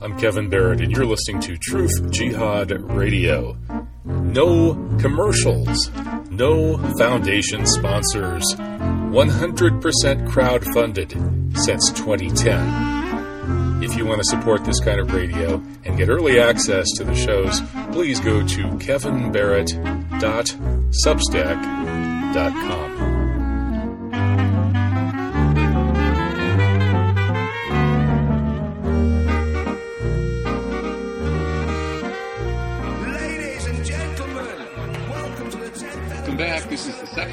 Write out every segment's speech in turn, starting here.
I'm Kevin Barrett, and you're listening to Truth Jihad Radio. No commercials, no foundation sponsors, 100% crowd-funded since 2010. If you want to support this kind of radio and get early access to the shows, please go to kevinbarrett.substack.com.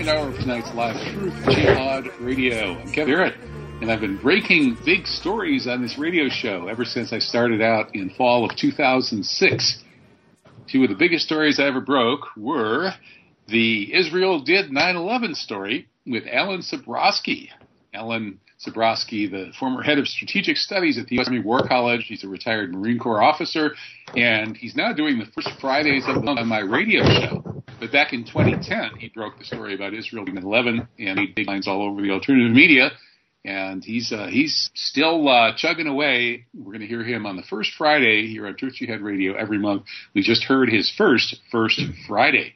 second hour of tonight's live Truth Jihad Radio. I'm Kevin Barrett, and I've been breaking big stories on this radio show ever since I started out in fall of 2006. Two of the biggest stories I ever broke were the Israel did 9/11 story with Alan Sabrosky. Alan Sabrosky, the former head of strategic studies at the U.S. Army War College. He's a retired Marine Corps officer, and he's now doing the first Fridays of the month on my radio show. But back in 2010, he broke the story about Israel in 11 and made big lines all over the alternative media. And he's uh, he's still uh, chugging away. We're going to hear him on the first Friday here on Truth Jihad Radio every month. We just heard his first First Friday.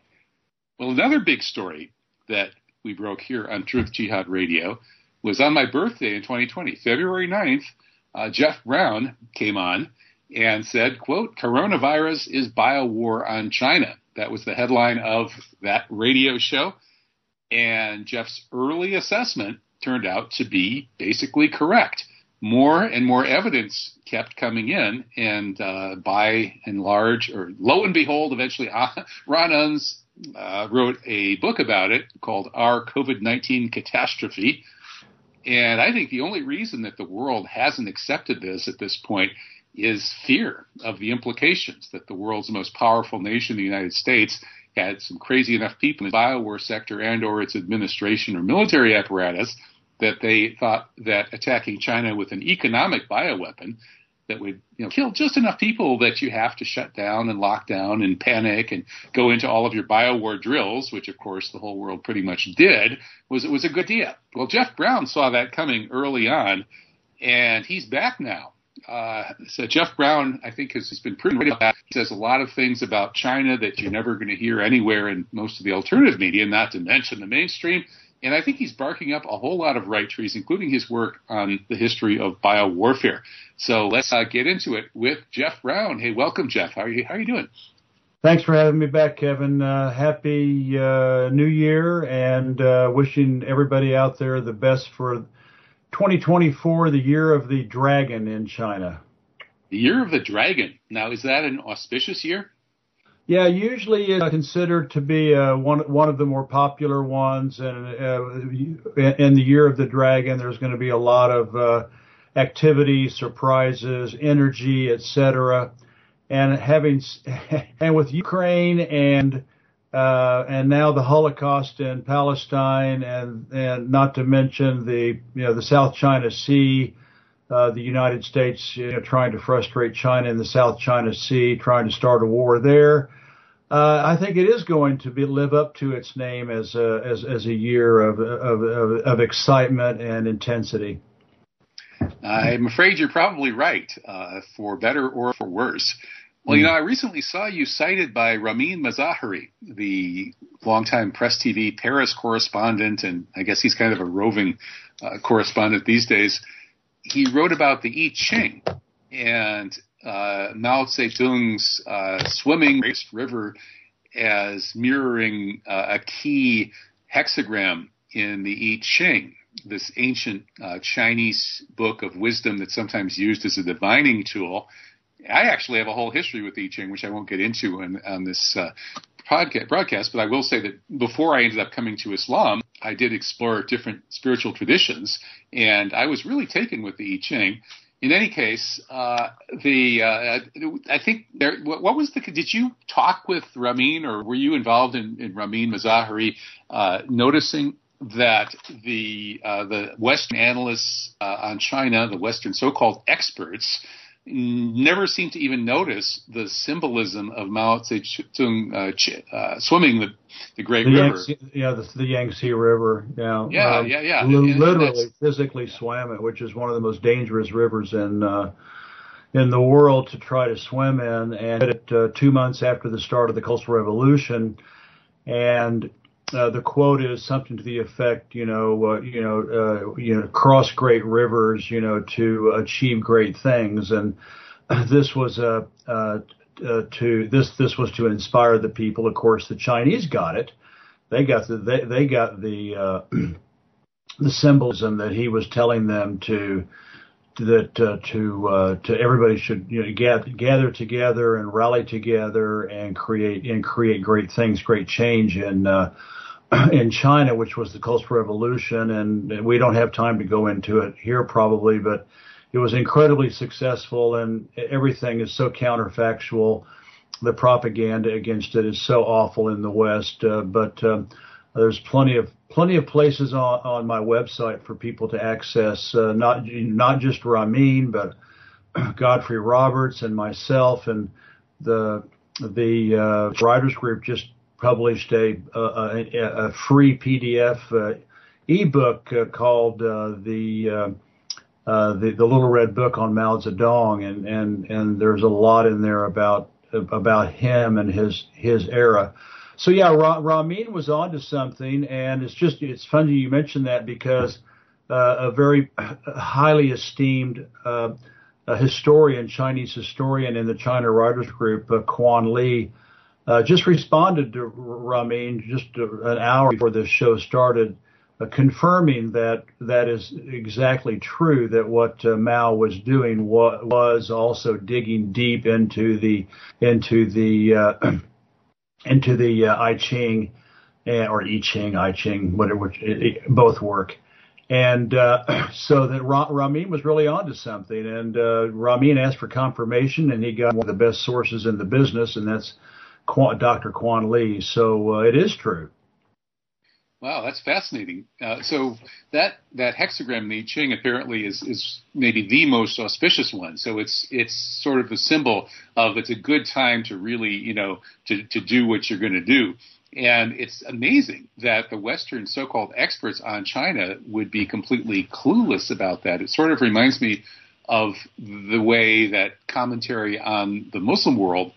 Well, another big story that we broke here on Truth Jihad Radio was on my birthday in 2020, February 9th. Uh, Jeff Brown came on and said, "quote Coronavirus is bio war on China." That was the headline of that radio show. And Jeff's early assessment turned out to be basically correct. More and more evidence kept coming in, and uh, by and large, or lo and behold, eventually Ron Unz uh, wrote a book about it called Our COVID 19 Catastrophe. And I think the only reason that the world hasn't accepted this at this point is fear of the implications that the world's most powerful nation, the United States, had some crazy enough people in the biowar sector and or its administration or military apparatus that they thought that attacking China with an economic bioweapon that would you know kill just enough people that you have to shut down and lock down and panic and go into all of your biowar drills, which of course the whole world pretty much did, was it was a good idea. Well, Jeff Brown saw that coming early on, and he's back now uh, so Jeff Brown, I think, has, has been pretty right that. He says a lot of things about China that you're never going to hear anywhere in most of the alternative media, not to mention the mainstream. And I think he's barking up a whole lot of right trees, including his work on the history of biowarfare. So let's uh, get into it with Jeff Brown. Hey, welcome, Jeff. How are you? How are you doing? Thanks for having me back, Kevin. Uh, happy uh, New Year, and uh, wishing everybody out there the best for 2024, the year of the dragon in China. The year of the dragon. Now, is that an auspicious year? Yeah, usually it's considered to be uh, one one of the more popular ones, and uh, in the year of the dragon, there's going to be a lot of uh, activity, surprises, energy, etc. And having and with Ukraine and uh, and now the Holocaust in Palestine, and and not to mention the you know the South China Sea, uh, the United States you know, trying to frustrate China in the South China Sea, trying to start a war there. Uh, I think it is going to be live up to its name as a as, as a year of, of of, of excitement and intensity. I'm afraid you're probably right, uh, for better or for worse. Well, you know, I recently saw you cited by Ramin Mazaheri, the longtime Press TV Paris correspondent, and I guess he's kind of a roving uh, correspondent these days. He wrote about the I Ching and uh, Mao Zedong's uh, swimming river as mirroring uh, a key hexagram in the I Ching, this ancient uh, Chinese book of wisdom that's sometimes used as a divining tool I actually have a whole history with I Ching, which I won't get into on, on this uh, podcast, broadcast, but I will say that before I ended up coming to Islam, I did explore different spiritual traditions, and I was really taken with the I Ching. In any case, uh, the uh, I think there. What, was the? Did you talk with Ramin, or were you involved in, in Ramin Mazaheri, uh, noticing that the uh, the Western analysts uh, on China, the Western so-called experts, never seem to even notice the symbolism of Mao Zedong uh, ch- uh, swimming the, the Great the River. Yangtze, yeah, the, the, Yangtze River. Yeah, yeah, um, yeah, yeah. Li- literally, physically swam it, which is one of the most dangerous rivers in uh, in the world to try to swim in, and it uh, two months after the start of the Cultural Revolution. And uh, the quote is something to the effect, you know, uh, you know, uh, you know, cross great rivers, you know, to achieve great things. And this was a uh, uh, to this this was to inspire the people. Of course, the Chinese got it. They got the they, they got the the symbolism that he was telling them to that uh, to uh, to everybody should you know gather, gather together and rally together and create and create great things, great change in uh, in China, which was the Cultural Revolution, and we don't have time to go into it here probably, but it was incredibly successful, and everything is so counterfactual. The propaganda against it is so awful in the West, uh, but um, there's plenty of plenty of places on, on my website for people to access uh, not not just Ramin, but Godfrey Roberts and myself and the the uh, writers group just published a a, a free PDF uh, ebook uh, called uh, the, uh, uh, the the Little Red Book on Mao Zedong, and and and there's a lot in there about about him and his his era. So yeah, Ra- Ramin was onto something, and it's just it's funny you mentioned that because uh, a very highly esteemed uh, historian, Chinese historian in the China Writers Group, uh, Quan Li, uh, just responded to Ramin just an hour before the show started, uh, confirming that that is exactly true. That what uh, Mao was doing wa- was also digging deep into the into the into the uh, I Ching uh, or I Ching, I Ching, whatever, which, it, it, both work. And uh, so that Ra- Ramin was really onto something. And uh, Ramin asked for confirmation, and he got one of the best sources in the business, and that's Dr. Quan Li. So uh, it is true. Wow, that's fascinating. Uh, so that that hexagram I Ching apparently is is maybe the most auspicious one. So it's it's sort of the symbol of it's a good time to really you know to to do what you're going to do. And it's amazing that the Western so-called experts on China would be completely clueless about that. It sort of reminds me of the way that commentary on the Muslim world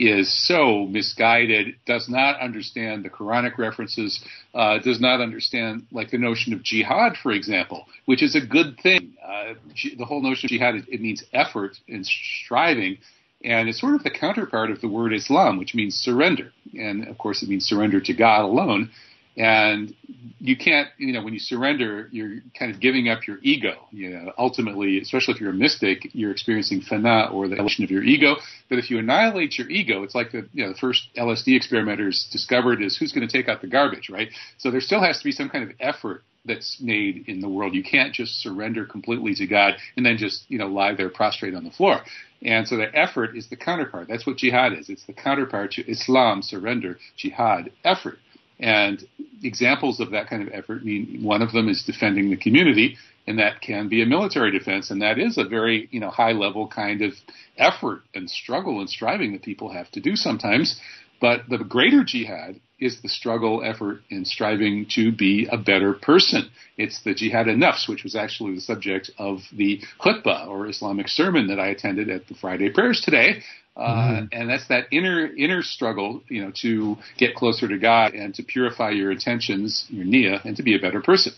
is so misguided, does not understand the Quranic references, uh, does not understand like the notion of jihad, for example, which is a good thing. Uh, the whole notion of jihad it means effort and striving, and it's sort of the counterpart of the word Islam, which means surrender, and of course it means surrender to God alone. And you can't, you know, when you surrender, you're kind of giving up your ego. You know, ultimately, especially if you're a mystic, you're experiencing fana or the elevation of your ego. But if you annihilate your ego, it's like the, you know, the first LSD experimenters discovered is who's going to take out the garbage, right? So there still has to be some kind of effort that's made in the world. You can't just surrender completely to God and then just, you know, lie there prostrate on the floor. And so the effort is the counterpart. That's what jihad is. It's the counterpart to Islam, surrender, jihad, effort. And examples of that kind of effort mean one of them is defending the community, and that can be a military defense, and that is a very you know high level kind of effort and struggle and striving that people have to do sometimes. But the greater jihad is the struggle, effort, and striving to be a better person. It's the jihad of nafs, which was actually the subject of the khutbah or Islamic sermon that I attended at the Friday prayers today. Uh, mm-hmm. and that's that inner inner struggle, you know, to get closer to God and to purify your intentions, your niyyah, and to be a better person.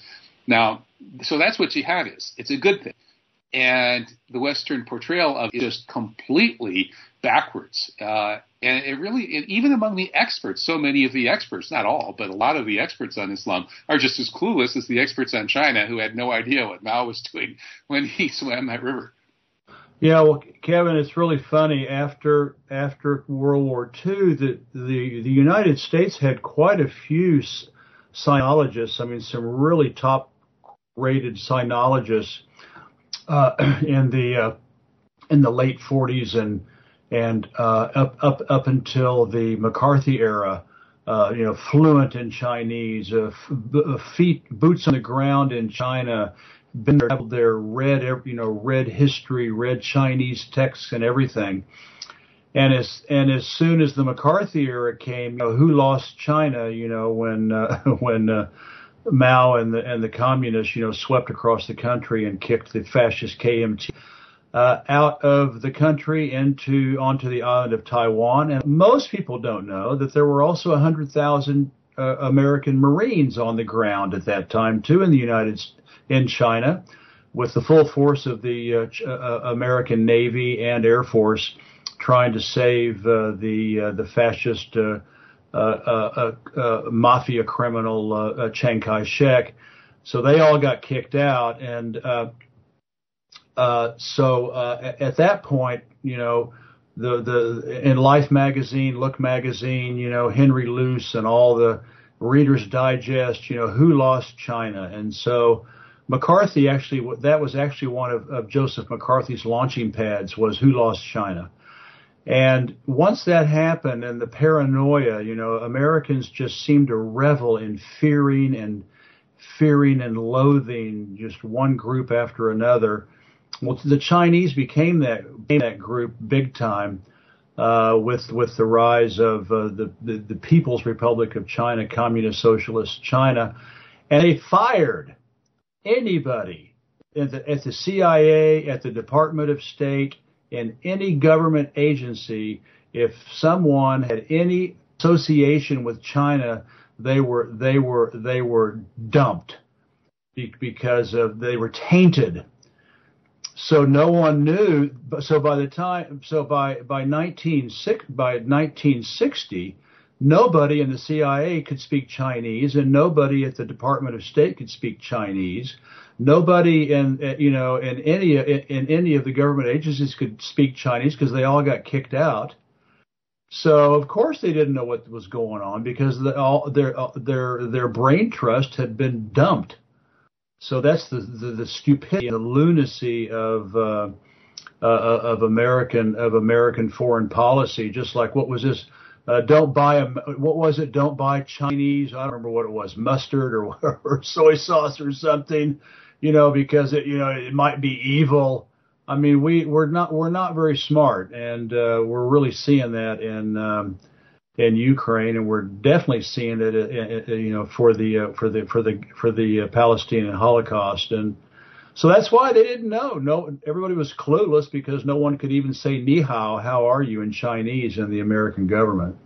Now, so that's what jihad is. It's a good thing, and the Western portrayal of it is just completely backwards. Uh, and it really, it, even among the experts, so many of the experts, not all, but a lot of the experts on Islam are just as clueless as the experts on China who had no idea what Mao was doing when he swam that river. Yeah, well, Kevin, it's really funny. After after World War II, the the, the United States had quite a few sinologists. I mean, some really top rated sinologists uh, in the uh, in the late 40s and and uh, up up up until the McCarthy era. Uh, you know, fluent in Chinese, uh, f- feet boots on the ground in China, been there, there, read you know, read history, read Chinese texts and everything. And as and as soon as the McCarthy era came, you know, who lost China? You know, when uh, when uh, Mao and the and the communists, you know, swept across the country and kicked the fascist KMT uh, out of the country into onto the island of Taiwan. And most people don't know that there were also 100,000 uh, American Marines on the ground at that time too in the United in China, with the full force of the uh, uh, uh American Navy and Air Force trying to save uh, the uh, the fascist uh, uh, mafia criminal Chiang Kai-shek. So they all got kicked out, and so at that point, you know, the the in Life magazine, Look magazine, you know, Henry Luce and all the Reader's Digest, you know, who lost China, and so McCarthy actually that was actually one of, of Joseph McCarthy's launching pads was who lost China. And once that happened and the paranoia, you know, Americans just seemed to revel in fearing and fearing and loathing just one group after another well, the Chinese became that became that group big time uh, with with the rise of uh, the, the, the People's Republic of China, Communist Socialist China, and they fired anybody at the, at the CIA, at the Department of State, in any government agency if someone had any association with China, they were they were they were dumped because of they were tainted so no one knew. So by the time, so by by 19 by 1960, nobody in the CIA could speak Chinese, and nobody at the Department of State could speak Chinese. Nobody in you know in any in, in any of the government agencies could speak Chinese because they all got kicked out. So of course they didn't know what was going on because the, all their their their brain trust had been dumped. So that's the the, the stupidity the lunacy of uh, uh, of American of American foreign policy. Just like what was this? Uh, don't buy a what was it? Don't buy Chinese. I don't remember what it was, mustard or, or soy sauce or something. You know, because it you know it might be evil. I mean, we we're not we're not very smart, and uh, we're really seeing that in um, in Ukraine, and we're definitely seeing it, uh, uh, you know, for the uh, for the for the for the Palestinian Holocaust, and so that's why they didn't know. No, everybody was clueless because no one could even say "ni hao," "how are you" in Chinese in the American government.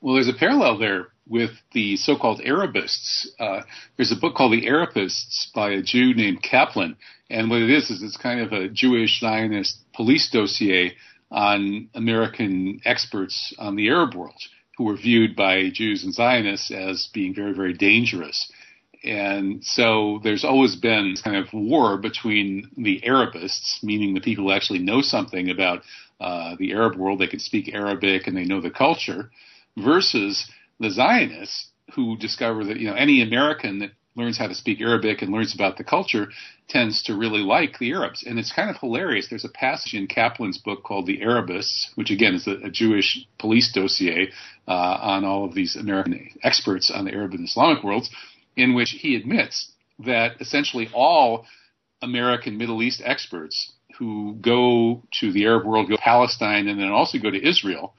Well, there's a parallel there with the so-called Arabists. Uh, there's a book called The Arabists by a Jew named Kaplan, and what it is is it's kind of a Jewish Zionist police dossier on American experts on the Arab world who were viewed by Jews and Zionists as being very, very dangerous. And so there's always been kind of war between the Arabists, meaning the people who actually know something about uh, the Arab world, they can speak Arabic and they know the culture, versus the Zionists who discover that you know any American that learns how to speak Arabic and learns about the culture tends to really like the Arabs. And it's kind of hilarious. There's a passage in Kaplan's book called The Arabists, which again is a, a Jewish police dossier uh, on all of these American experts on the Arab and Islamic worlds, in which he admits that essentially all American Middle East experts who go to the Arab world, go to Palestine, and then also go to Israel,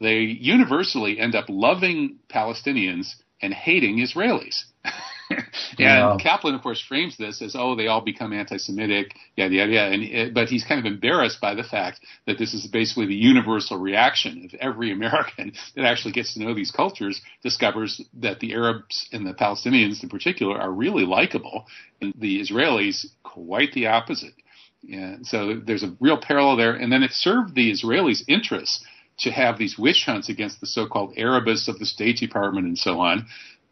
they universally end up loving Palestinians and hating Israelis. and. Kaplan, of course, frames this as, oh, they all become anti-Semitic, Yeah, yeah, yeah. And, eh, but he's kind of embarrassed by the fact that this is basically the universal reaction of every American that actually gets to know these cultures discovers that the Arabs and the Palestinians, in particular, are really likable, and the Israelis quite the opposite. And so there's a real parallel there. And then it served the Israelis' interests to have these witch hunts against the so-called Arabists of the State Department and so on,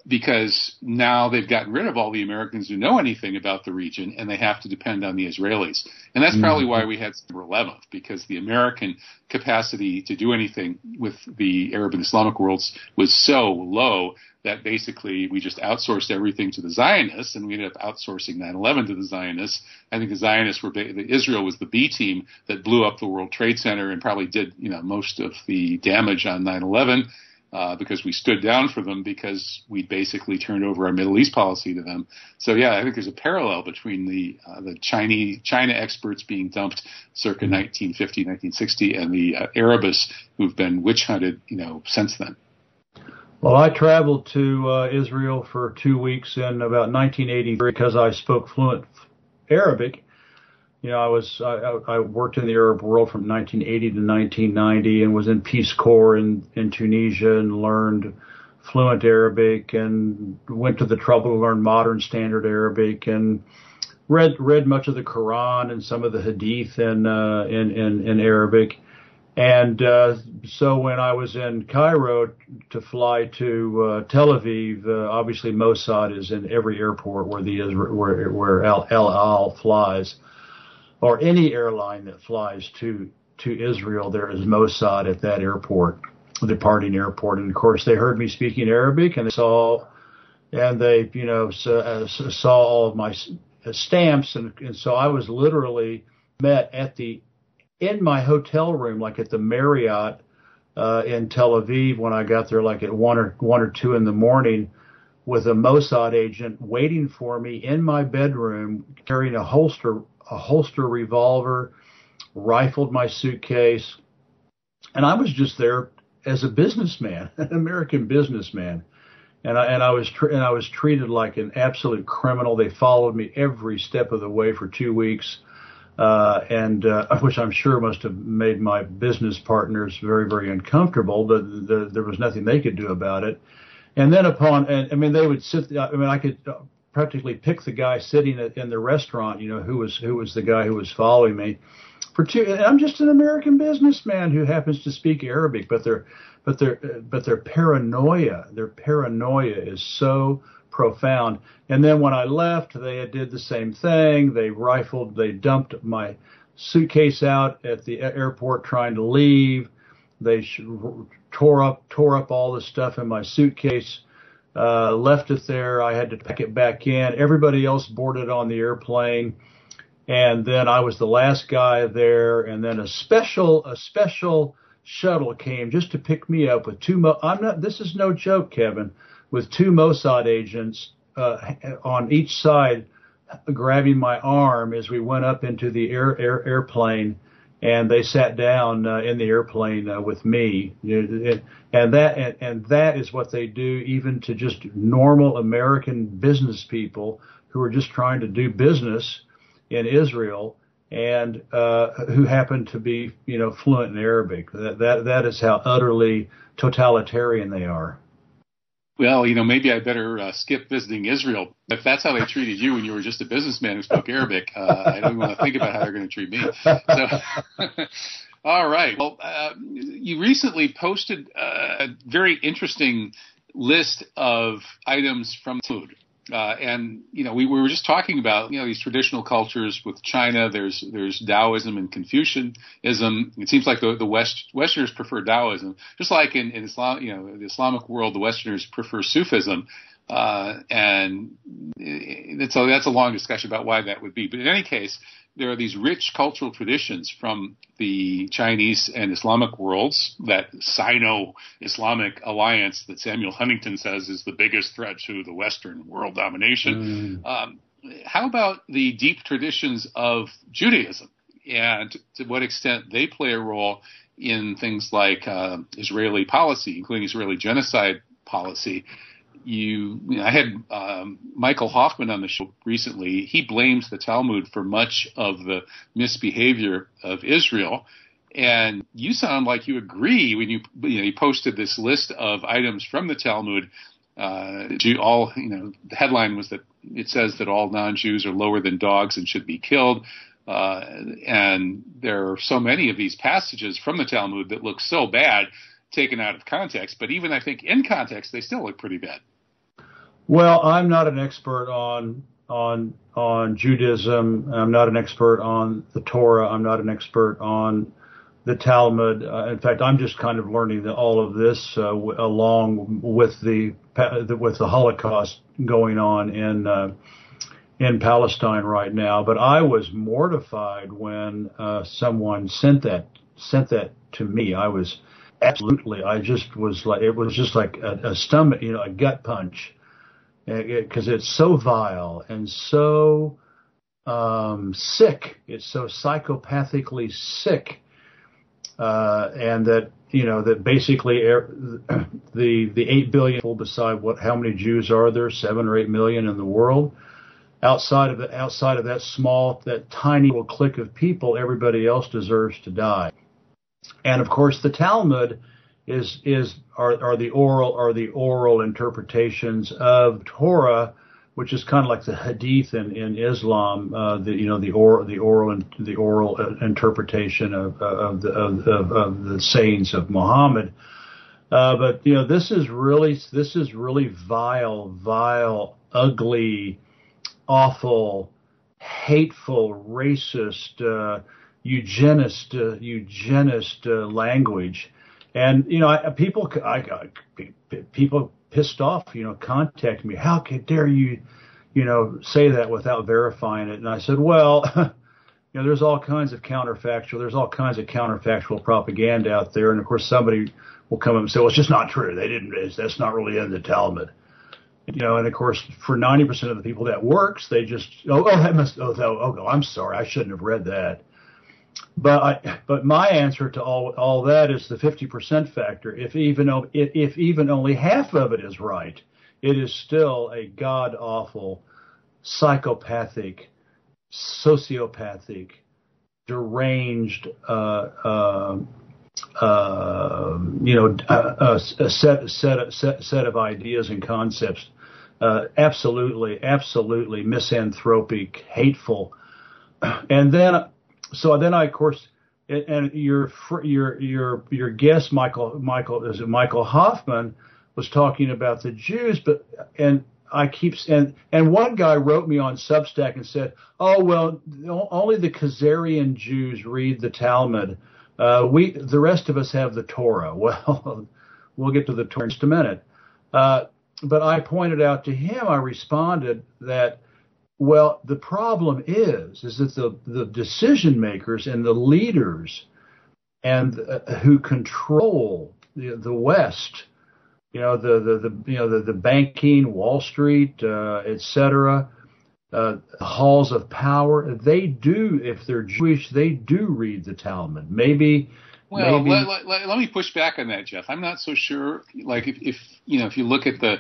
because now they've gotten rid of all the Americans who know anything about the region and they have to depend on the Israelis. And that's probably mm-hmm. why we had September 11th, because the American capacity to do anything with the Arab and Islamic worlds was so low that basically we just outsourced everything to the Zionists and we ended up outsourcing 9-11 to the Zionists. I think the Zionists were, Israel was the B team that blew up the World Trade Center and probably did, you know, most of the damage on 9-11 uh, because we stood down for them because we basically turned over our Middle East policy to them. So yeah, I think there's a parallel between the uh, the Chinese China experts being dumped circa 1950, 1960, and the uh, Arabists who've been witch hunted, you know, since then. Well, I traveled to uh, Israel for two weeks in about 1983 because I spoke fluent Arabic. You know, I was I, I worked in the Arab world from 1980 to 1990 and was in Peace Corps in in Tunisia and learned fluent Arabic and went to the trouble to learn modern standard Arabic and read read much of the Quran and some of the Hadith in uh, in, in, in Arabic. And uh, so when I was in Cairo to fly to uh, Tel Aviv, uh, obviously Mossad is in every airport where the where where El Al flies or any airline that flies to to Israel, there is Mossad at that airport, the departing airport. And of course, they heard me speaking Arabic, and they saw, and they you know uh, saw all of my stamps, and, and so I was literally met at the in my hotel room, like at the Marriott uh, in Tel Aviv, when I got there, like at one or one or two in the morning, with a Mossad agent waiting for me in my bedroom, carrying a holster a holster revolver, rifled my suitcase, and I was just there as a businessman, an American businessman. And I, and I was tr- and I was treated like an absolute criminal. They followed me every step of the way for two weeks, uh, and uh, which I'm sure must have made my business partners very very uncomfortable. But the, there was nothing they could do about it. And then upon, and I mean, they would sit. I mean, I could practically pick the guy sitting in the restaurant, you know, who was who was the guy who was following me. For two, I'm just an American businessman who happens to speak Arabic, but their but their but their paranoia, their paranoia is so profound. And then when I left, they did the same thing. They rifled, they dumped my suitcase out at the airport trying to leave. They tore up tore up all the stuff in my suitcase uh, left it there. I had to pack it back in. Everybody else boarded on the airplane, and then I was the last guy there. And then a special a special shuttle came just to pick me up with two. Mo- I'm not. This is no joke, Kevin. With two Mossad agents uh, on each side, grabbing my arm as we went up into the air, air airplane and they sat down uh, in the airplane uh, with me, and that and, and that is what they do even to just normal American business people who are just trying to do business in Israel and uh, who happen to be you know fluent in Arabic. That that that is how utterly totalitarian they are well, you know, maybe I better uh, skip visiting Israel. If that's how they treated you when you were just a businessman who spoke Arabic, uh, I don't want to think about how they're going to treat me. So, all right. Well, uh, you recently posted a very interesting list of items from food. Uh, and you know, we, we were just talking about you know these traditional cultures with China. There's there's Taoism and Confucianism. It seems like the the West Westerners prefer Taoism, just like in, in Islam. You know, the Islamic world, the Westerners prefer Sufism. Uh, and so that's a long discussion about why that would be. But in any case, there are these rich cultural traditions from the Chinese and Islamic worlds, that Sino-Islamic alliance that Samuel Huntington says is the biggest threat to the Western world domination. Mm. Um, how about the deep traditions of Judaism and to what extent they play a role in things like uh, Israeli policy, including Israeli genocide policy? You, you know, I had um, Michael Hoffman on the show recently. He blames the Talmud for much of the misbehavior of Israel. And you sound like you agree when you, you know, you posted this list of items from the Talmud. Uh, all, you know, the headline was that it says that all non-Jews are lower than dogs and should be killed. Uh, and there are so many of these passages from the Talmud that look so bad taken out of context. But even I think in context, they still look pretty bad. Well, I'm not an expert on on on Judaism. I'm not an expert on the Torah. I'm not an expert on the Talmud. Uh, in fact, I'm just kind of learning the, all of this uh, w- along with the with the Holocaust going on in uh, in Palestine right now. But I was mortified when uh, someone sent that sent that to me. I was absolutely. I just was like it was just like a, a stomach, you know, a gut punch because it's so vile and so um, sick. It's so psychopathically sick, uh, and that you know that basically the the eight billion people beside what how many Jews are there? Seven or eight million in the world. outside of the, outside of that small, that tiny little clique of people, everybody else deserves to die. And of course, the Talmud is is are, are the oral are the oral interpretations of Torah, which is kind of like the Hadith in, in Islam, uh, the you know the oral the oral the oral uh, interpretation of of the of, of, of the sayings of Muhammad. Uh, but you know this is really this is really vile, vile, ugly, awful, hateful, racist, uh, eugenist, uh, eugenist uh, language and you know, I, people, I got people pissed off. You know, contact me. How dare you, you know, say that without verifying it? And I said, well, you know, there's all kinds of counterfactual. There's all kinds of counterfactual propaganda out there, and of course, somebody will come up and say, well, it's just not true. They didn't. That's not really in the Talmud. You know, and of course, for 90% of the people that works, they just, oh, oh, that must, oh, oh, oh, I'm sorry, I shouldn't have read that. But I, but my answer to all all that is the 50% factor. If even if, if even only half of it is right, it is still a god awful, psychopathic, sociopathic, deranged, uh, uh, uh, you know, a, a, set set set set of ideas and concepts. Uh, absolutely, absolutely misanthropic, hateful, and then so then I, of course, and your your your your guest Michael Michael is it Michael Hoffman was talking about the Jews, but and I keep and and one guy wrote me on Substack and said, "Oh well, only the Khazarian Jews read the Talmud. Uh, we the rest of us have the Torah." Well, we'll get to the Torah in just a minute. Uh, but I pointed out to him, I responded that well, the problem is, is that the, the decision makers and the leaders and uh, who control the, the West, you know, the, the, the you know, the, the banking, Wall Street, uh, et cetera, uh, halls of power, they do, if they're Jewish, they do read the Talmud. Maybe, well, maybe, let, let, let, me push back on that, Jeff. I'm not so sure. Like, if, if you know, if you look at the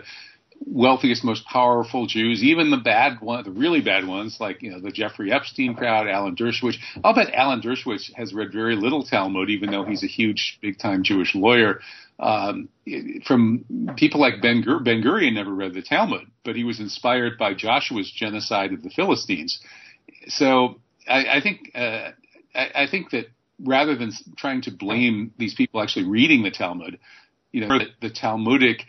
wealthiest, most powerful Jews, even the bad one, the really bad ones, like you know the Jeffrey Epstein crowd, Alan Dershowitz. I'll bet Alan Dershowitz has read very little Talmud, even though he's a huge, big-time Jewish lawyer. Um, from people like Ben, ben Gurion never read the Talmud, but he was inspired by Joshua's genocide of the Philistines. So I, I think uh, I, I think that rather than trying to blame these people actually reading the Talmud, you know, the, the Talmudic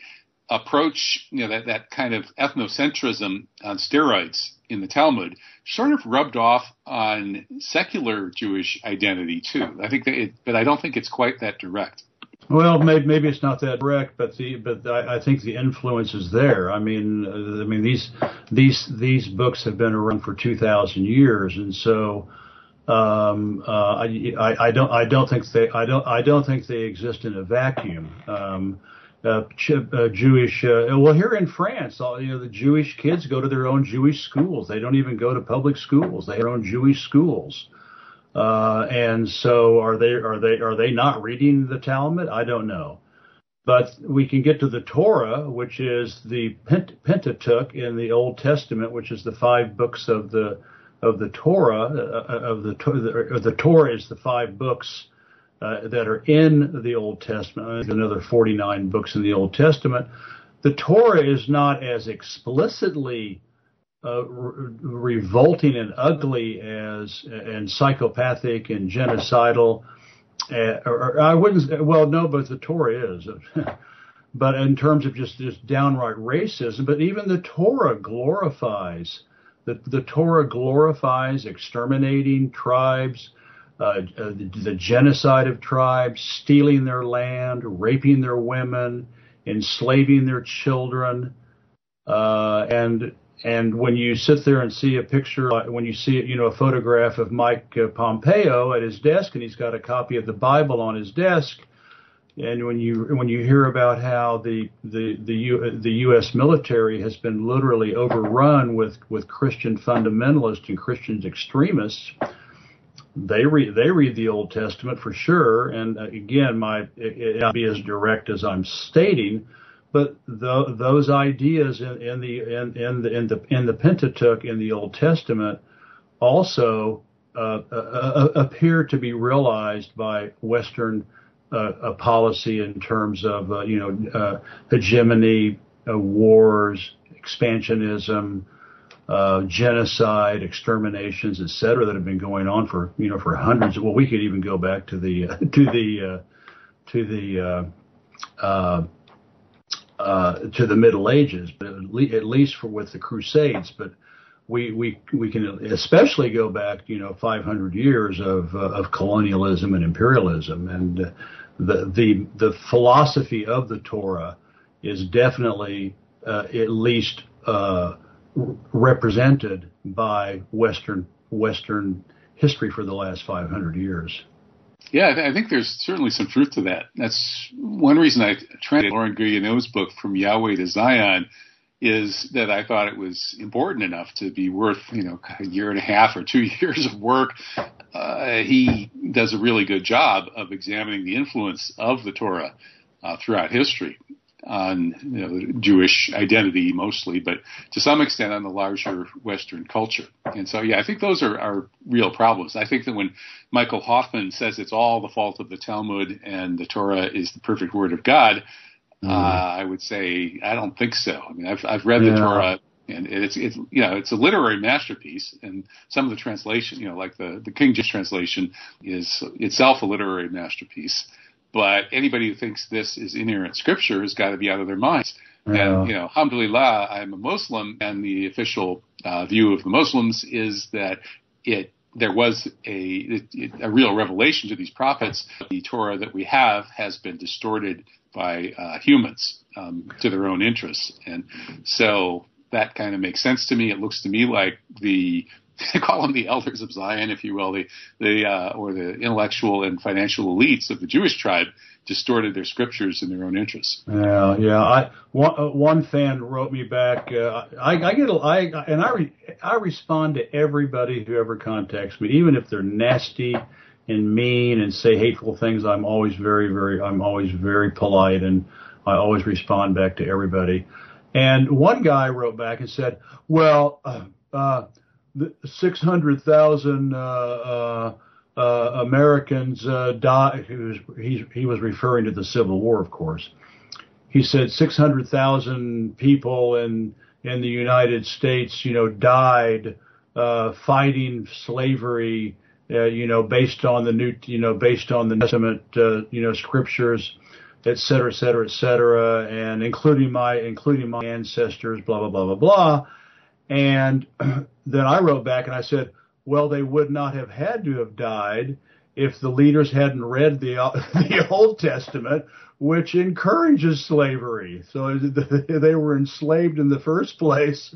approach, you know, that, that kind of ethnocentrism on steroids in the Talmud sort of rubbed off on secular Jewish identity too. I think that it, but I don't think it's quite that direct. Well, maybe, maybe it's not that direct, but the but I, I think the influence is there. I mean, I mean these these these books have been around for two thousand years, and so um, uh, I, I don't I don't think they I don't I don't think they exist in a vacuum. Um, uh, uh, Jewish. Uh, well, here in France, all, you know, the Jewish kids go to their own Jewish schools. They don't even go to public schools. They have their own Jewish schools. Uh, and so, are they are they are they not reading the Talmud? I don't know. But we can get to the Torah, which is the Pentateuch in the Old Testament, which is the five books of the of the Torah uh, uh, of the the, the Torah is the five books uh, that are in the Old Testament, another 49 books in the Old Testament, the Torah is not as explicitly uh, re- revolting and ugly as and psychopathic and genocidal. Uh, or, or, I wouldn't. Well, no, but the Torah is. but in terms of just just downright racism, but even the Torah glorifies the the Torah glorifies exterminating tribes, uh, uh, the, the, genocide of tribes, stealing their land, raping their women, enslaving their children, uh, and and when you sit there and see a picture, uh, when you see you know a photograph of Mike uh, Pompeo at his desk, and he's got a copy of the Bible on his desk, and when you when you hear about how the the the, U, the U.S. military has been literally overrun with with Christian fundamentalists and Christian extremists they read they read the Old Testament for sure. And uh, again, my it, it be as direct as I'm stating, but the, those ideas in, in the in, in the in the in the Pentateuch in the Old Testament also uh, uh, uh appear to be realized by Western uh, policy in terms of you know hegemony, wars, expansionism, genocide, exterminations, et cetera, that have been going on for you know for hundreds. Well, we could even go back to the to the to the uh, uh, to the Middle Ages, but at, least for with the Crusades. But we we we can especially go back, you know, 500 years of uh, of colonialism and imperialism, and uh, the the the philosophy of the Torah is definitely uh, at least uh, represented by Western Western history for the last 500 years. Yeah, I think there's certainly some truth to that. That's one reason I translated Laurent Guyénot's book from Yahweh to Zion is that I thought it was important enough to be worth, you know, a year and a half or two years of work. Uh, he does a really good job of examining the influence of the Torah uh, throughout history on you know, Jewish identity mostly, but to some extent on the larger Western culture. And so, yeah, I think those are, are real problems. I think that when Michael Hoffman says it's all the fault of the Talmud and the Torah is the perfect word of God, mm. uh, I would say I don't think so. I mean, I've I've read yeah. the Torah and it's it's you know it's a literary masterpiece and some of the translation you know like the the King James translation is itself a literary masterpiece but anybody who thinks this is inerrant scripture has got to be out of their minds. And, you know, alhamdulillah, I'm a Muslim, and the official uh, view of the Muslims is that it there was a a real revelation to these prophets. The Torah that we have has been distorted by uh, humans um, to their own interests, and so that kind of makes sense to me. It looks to me like the call them the elders of Zion, if you will, the the uh, or the intellectual and financial elites of the Jewish tribe distorted their scriptures in their own interests. Yeah, yeah. I one, uh, one fan wrote me back. Uh, I, I get I and I re, I respond to everybody who ever contacts me, even if they're nasty and mean and say hateful things. I'm always very very I'm always very polite and I always respond back to everybody. And one guy wrote back and said, "Well." Uh, uh, 600,000 uh, uh, uh, Americans uh, died. He was, he, he was referring to the Civil War, of course. He said 600,000 people in in the United States, you know, died uh, fighting slavery. Uh, you know, based on the new, you know, based on the Testament, uh, you know, scriptures, et cetera, et cetera, et cetera, and including my, including my ancestors, blah, blah, blah, blah, blah. And then I wrote back and I said, well, they would not have had to have died if the leaders hadn't read the the Old Testament, which encourages slavery. So they were enslaved in the first place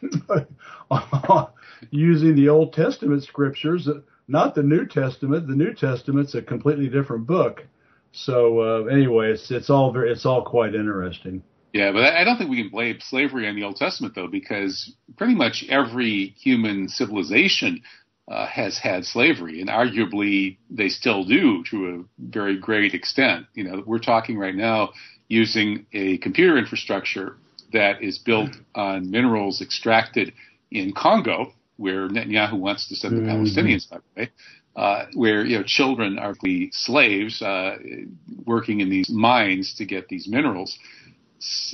using the Old Testament scriptures, not the New Testament. The New Testament's a completely different book. So uh, anyway, it's it's all very it's all quite interesting. Yeah, but I don't think we can blame slavery on the Old Testament though, because pretty much every human civilization uh, has had slavery, and arguably they still do to a very great extent. You know, we're talking right now using a computer infrastructure that is built on minerals extracted in Congo, where Netanyahu wants to send the mm-hmm. Palestinians, by the way. Uh, where you know children are the slaves uh, working in these mines to get these minerals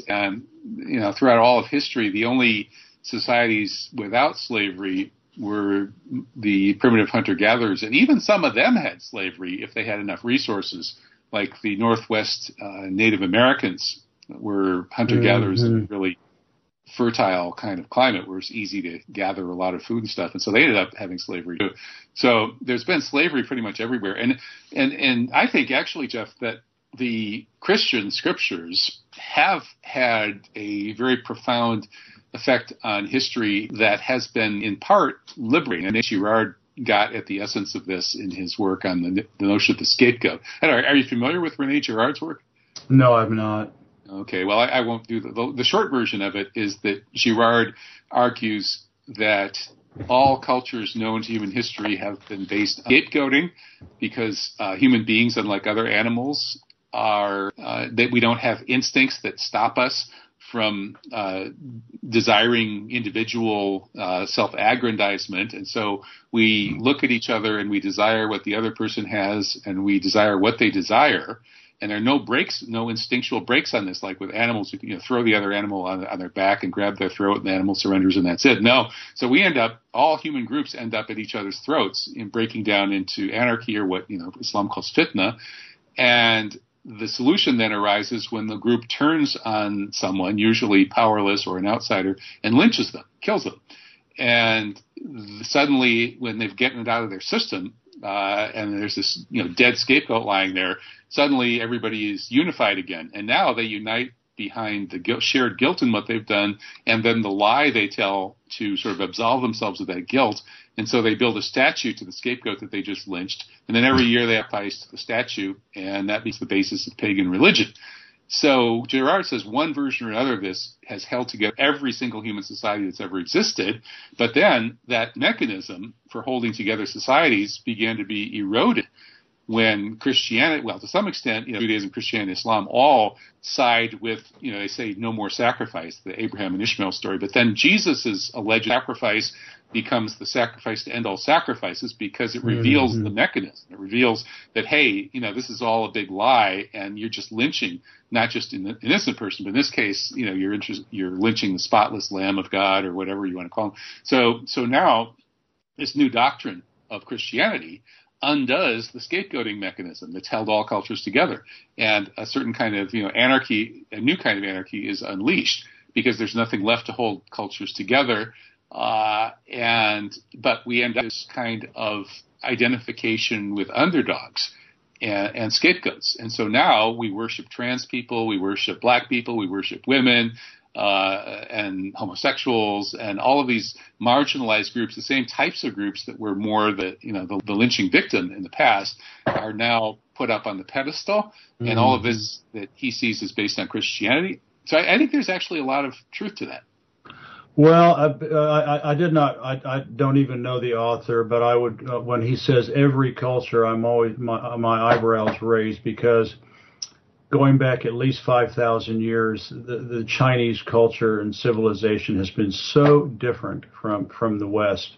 and you know throughout all of history, the only societies without slavery were the primitive hunter gatherers, and even some of them had slavery if they had enough resources, like the Northwest uh, Native Americans were hunter gatherers mm-hmm. in a really fertile kind of climate where it's easy to gather a lot of food and stuff, and so they ended up having slavery too. So there's been slavery pretty much everywhere, and and and I think actually, Jeff, that the Christian scriptures have had a very profound effect on history that has been in part liberating. And Girard got at the essence of this in his work on the, the notion of the scapegoat. Are, are, you familiar with Rene Girard's work? No, I'm not. Okay, well, I, I won't do the, the, the short version of it is that Girard argues that all cultures known to human history have been based on scapegoating because uh, human beings, unlike other animals, are uh, that we don't have instincts that stop us from uh, desiring individual uh, self-aggrandizement, and so we look at each other and we desire what the other person has, and we desire what they desire. And there are no breaks, no instinctual breaks on this, like with animals, you, can, you know, throw the other animal on, on their back and grab their throat, and the animal surrenders, and that's it. No, so we end up, all human groups end up at each other's throats in breaking down into anarchy or what you know Islam calls fitna, and the solution then arises when the group turns on someone, usually powerless or an outsider, and lynches them, kills them. And suddenly, when they've gotten it out of their system, uh, and there's this you know dead scapegoat lying there, suddenly everybody is unified again, and now they unite behind the guilt, shared guilt in what they've done, and then the lie they tell to sort of absolve themselves of that guilt. And so they build a statue to the scapegoat that they just lynched, and then every year they have to the statue, and that becomes the basis of pagan religion. So Girard says one version or another of this has held together every single human society that's ever existed, but then that mechanism for holding together societies began to be eroded when Christianity, well, to some extent, you know, Judaism, Christianity, Islam all side with, you know, they say no more sacrifice, the Abraham and Ishmael story. But then Jesus' alleged sacrifice becomes the sacrifice to end all sacrifices because it reveals mm-hmm. the mechanism. It reveals that, hey, you know, this is all a big lie and you're just lynching not just an innocent person, but in this case, you know, you're interest, you're lynching the spotless lamb of God or whatever you want to call him. So, so now this new doctrine of Christianity undoes the scapegoating mechanism that's held all cultures together. And a certain kind of, you know, anarchy, a new kind of anarchy is unleashed because there's nothing left to hold cultures together. Uh, and, but we end up this kind of identification with underdogs. And, and, scapegoats. And so now we worship trans people, we worship black people, we worship women, uh, and homosexuals and all of these marginalized groups, the same types of groups that were more the you know the, the lynching victim in the past, are now put up on the pedestal, mm. and all of this that he sees is based on Christianity. So I, I think there's actually a lot of truth to that. Well, I, I, I, did not. I, I don't even know the author, but I would uh, when he says every culture, I'm always my my eyebrows raised because going back at least 5,000 years, the, the, Chinese culture and civilization has been so different from, from the West.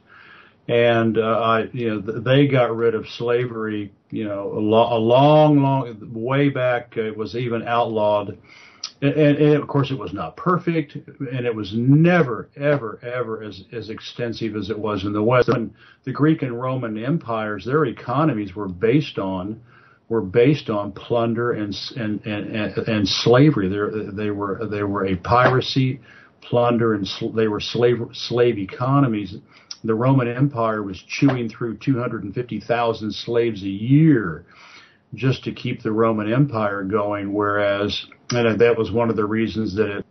And, uh, I, you know, they got rid of slavery, you know, a, lo- a long, long, way back, it was even outlawed. And, and, and, of course, it was not perfect, and it was never, ever, ever as, as extensive as it was in the West. And the Greek and Roman empires, their economies were based on were based on plunder and and and, and slavery. They they were they were a piracy, plunder, and sl- they were slave slave economies. The Roman Empire was chewing through 250,000 slaves a year just to keep the Roman Empire going. Whereas, and that was one of the reasons that it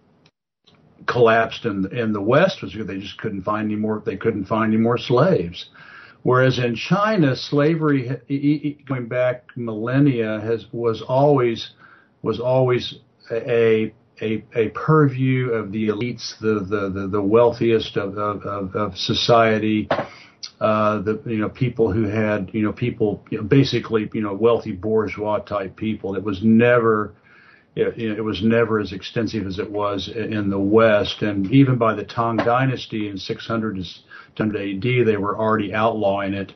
collapsed in in the West was because they just couldn't find any more. They couldn't find any more slaves. Whereas in China, slavery going back millennia has was always was always a a, a purview of the elites, the the the, the wealthiest of, of, of society, uh, the you know people who had you know people you know, basically you know wealthy bourgeois type people. It was never it, it, was never as extensive as it was in the West, and even by the Tang Dynasty in 600 AD, they were already outlawing it.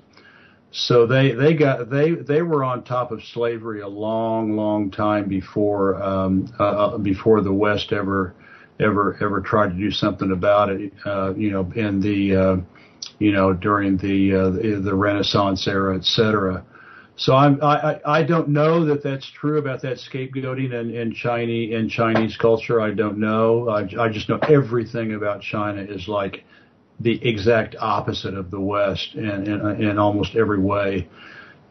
So they they got they they were on top of slavery a long long time before um, uh, uh, before the West ever ever ever tried to do something about it. Uh, you know, in the uh, you know during the uh, the, the Renaissance era, et cetera. So I'm, I I don't know that that's true about that scapegoating in, in Chinese in Chinese culture. I don't know. I, I just know everything about China is like the exact opposite of the West in, in, in almost every way.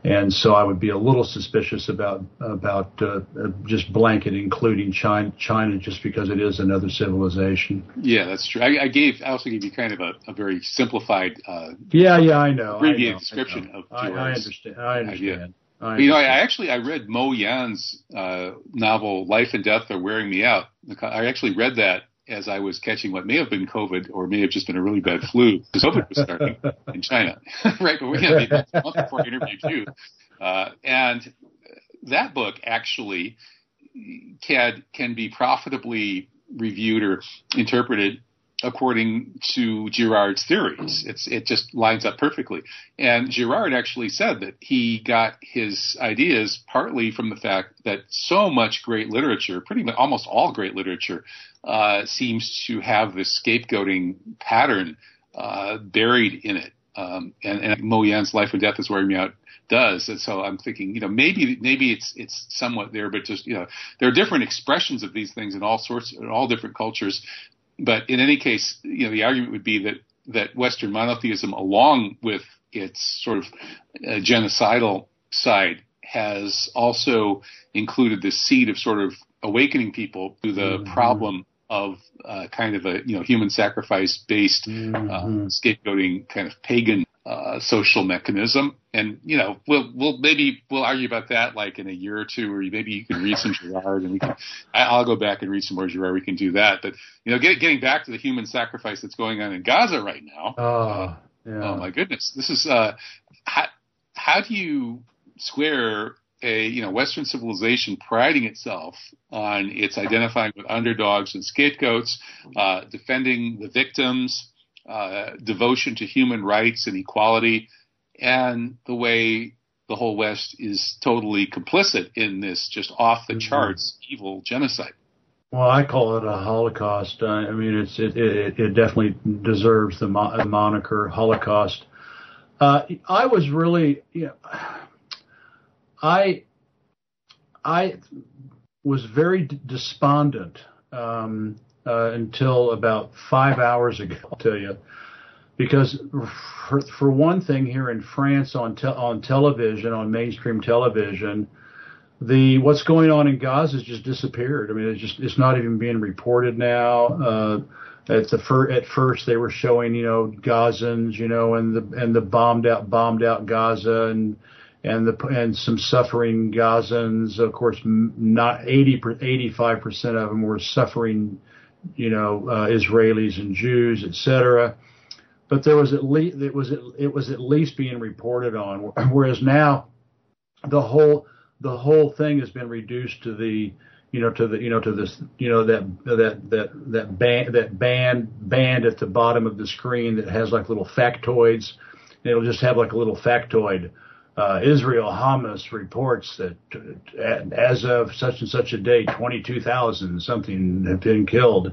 And so I would be a little suspicious about about uh, just blanket including China, China just because it is another civilization. Yeah, that's true. I, I gave I also gave you kind of a, a very simplified. Uh, yeah, yeah, I know. Abbreviated description I of. I, I, understand. I understand. I you know, I actually I read Mo Yan's uh, novel Life and Death Are Wearing Me Out. I actually read that as I was catching what may have been COVID or may have just been a really bad flu because COVID was starting in China, right? But we had a month before I interviewed you, uh, and that book actually can can be profitably reviewed or interpreted according to Girard's theories. It's it just lines up perfectly. And Girard actually said that he got his ideas partly from the fact that so much great literature, pretty much almost all great literature, uh, seems to have this scapegoating pattern uh, buried in it. Um, and, and Mo Yan's Life and Death is Wearing Me Out does. And so I'm thinking, you know, maybe maybe it's it's somewhat there, but just you know, there are different expressions of these things in all sorts in all different cultures. But in any case, you know, the argument would be that that Western monotheism, along with its sort of uh, genocidal side, has also included this seed of sort of awakening people to the mm-hmm. problem of uh, kind of a you know human sacrifice based mm-hmm. uh, scapegoating kind of pagan uh, social mechanism. And you know, we'll we'll maybe we'll argue about that like in a year or two, or maybe you can read some Girard, and we can. I'll go back and read some more Girard. We can do that. But you know, get, getting back to the human sacrifice that's going on in Gaza right now. Oh, yeah. oh my goodness, this is uh, how how do you square a you know Western civilization priding itself on its identifying with underdogs and scapegoats, uh, defending the victims, uh, devotion to human rights and equality, and the way the whole West is totally complicit in this just off the mm-hmm. charts mm-hmm. evil genocide. Well, I call it a Holocaust. Uh, I mean, it's it, it, it definitely deserves the mo- moniker Holocaust. Uh, I was really, you know, I I was very d- despondent um, uh, until about five hours ago. I'll tell you, because for, for one thing, here in France on te- on television, on mainstream television, the what's going on in Gaza has just disappeared. I mean, it's just it's not even being reported now. Uh, at the fir- at first they were showing you know Gazans, you know, and the and the bombed out bombed out Gaza and and the and some suffering Gazans. Of course, not 80 85 percent of them were suffering, you know, uh, Israelis and Jews, etc. But there was at least it was it was at least being reported on. Whereas now, the whole the whole thing has been reduced to the you know to the you know to this you know that that that that band that band band at the bottom of the screen that has like little factoids. And it'll just have like a little factoid uh, Israel Hamas reports that uh, as of such and such a day, 22,000 something have been killed.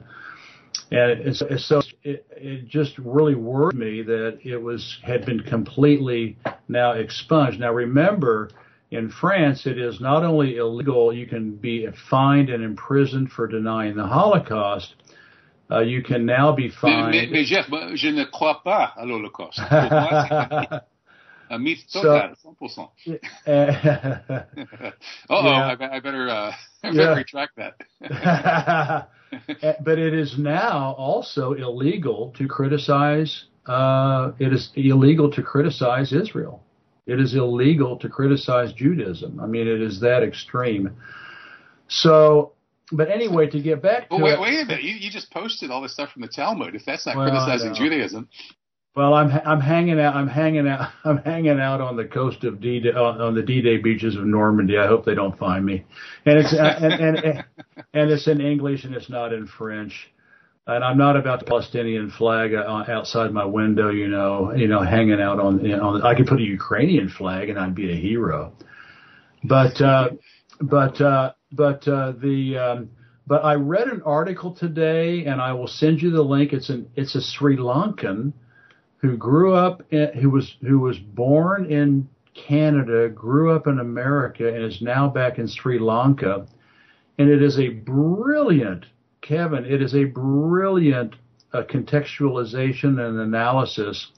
And it's, it's so it, it, just really worried me that it was had been completely now expunged. Now remember, in France, it is not only illegal; you can be fined and imprisoned for denying the Holocaust. Uh, you can now be fined. Mais, mais Jeff, je ne crois pas à l'Holocauste. A myth total, so, 100%. Uh, oh, yeah. I, I, better, uh, I better yeah. retract that. but it is now also illegal to criticize. Uh, it is illegal to criticize Israel. It is illegal to criticize Judaism. I mean, it is that extreme. So, but anyway, to get back to well, wait, wait a minute. You, you just posted all this stuff from the Talmud. If that's not well, criticizing Judaism, well, I'm I'm hanging out. I'm hanging out. I'm hanging out on the coast of D on the D-Day beaches of Normandy. I hope they don't find me. And it's and, and, and and it's in English and it's not in French. And I'm not about the Palestinian flag uh, outside my window. You know, you know, hanging out on on. I could put a Ukrainian flag and I'd be a hero. But uh, but uh, but uh, the um, but I read an article today, and I will send you the link. It's an it's a Sri Lankan who grew up, in, who was who was born in Canada, grew up in America, and is now back in Sri Lanka. And it is a brilliant, Kevin. It is a brilliant uh, contextualization and analysis.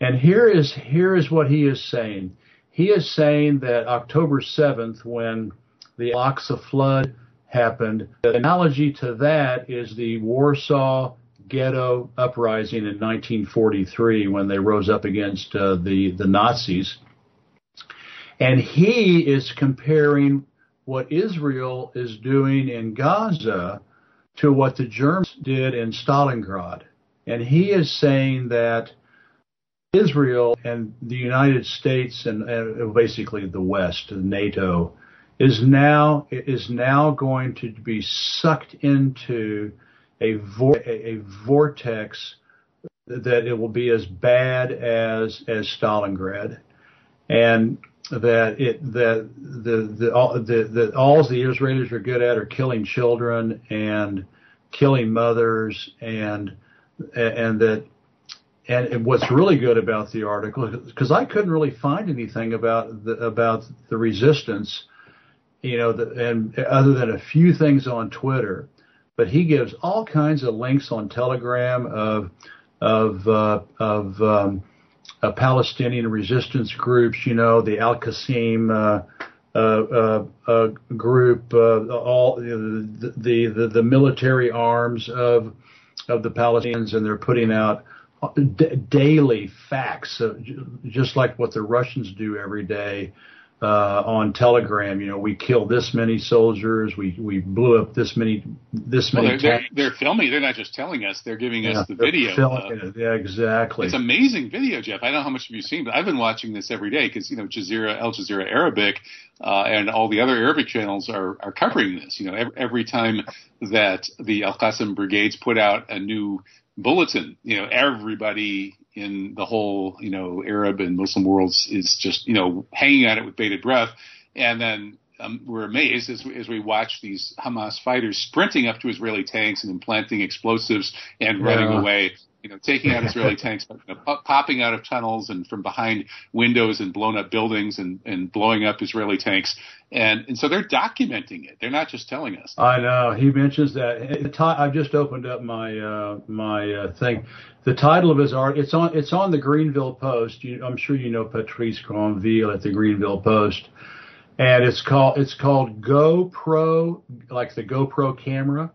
And here is here is what he is saying. He is saying that October 7th, when the Al-Aqsa flood happened, the analogy to that is the Warsaw ghetto uprising in 1943 when they rose up against uh, the the Nazis, and he is comparing what Israel is doing in Gaza to what the Germans did in Stalingrad, and he is saying that Israel and the United States and, and basically the West, NATO, is now is now going to be sucked into a, vor- a vortex that it will be as bad as as Stalingrad, and that it that the the all the, the all the Israelis are good at are killing children and killing mothers and and that and what's really good about the article because I couldn't really find anything about the about the resistance you know, the, and other than a few things on Twitter, but he gives all kinds of links on Telegram of of uh, of um, uh, Palestinian resistance groups. You know, the Al Qassam uh, uh, group, all the, the, the the military arms of of the Palestinians, and they're putting out d- daily facts, just like what the Russians do every day uh, on Telegram. You know, we killed this many soldiers. We we blew up this many this many. They're, they're, they're, filming. They're not just telling us. They're giving yeah, us the video. Yeah, exactly. It's amazing video, Jeff. I don't know how much have you've seen, but I've been watching this every day because you know Jazeera, Al Jazeera Arabic, uh, and all the other Arabic channels are are covering this. You know, every, every time that the Al Qassam brigades put out a new bulletin, you know, everybody in the whole, you know, Arab and Muslim worlds is just, you know, hanging on it with bated breath. And then um, we're amazed as we, as we watch these Hamas fighters sprinting up to Israeli tanks and implanting explosives and yeah. running away you know, taking out Israeli tanks, you know, popping out of tunnels and from behind windows and blown up buildings and, and blowing up Israeli tanks. And, and so they're documenting it. They're not just telling us. I know. He mentions that. I've just opened up my, uh, my uh, thing. The title of his art, it's on, it's on the Greanville Post. You, I'm sure you know Patrice Greanville at the Greanville Post. And it's called, it's called GoPro, like the GoPro camera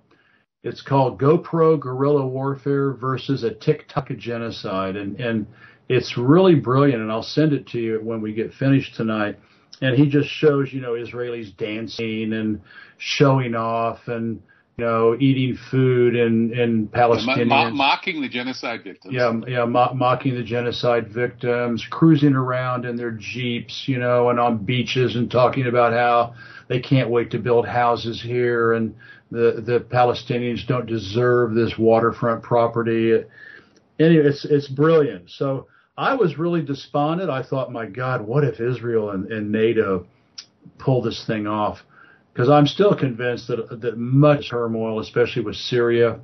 it's called GoPro Guerrilla Warfare versus a TikTok Genocide, and and it's really brilliant. And I'll send it to you when we get finished tonight. And he just shows you know Israelis dancing and showing off and you know eating food and and Palestinians Mo- mocking the genocide victims. Yeah, yeah, mo- mocking the genocide victims, cruising around in their jeeps, you know, and on beaches and talking about how they can't wait to build houses here and the the Palestinians don't deserve this waterfront property. Anyway, it's it's brilliant. So I was really despondent. I thought, my God, what if Israel and, and NATO pull this thing off? Because I'm still convinced that that much turmoil, especially with Syria,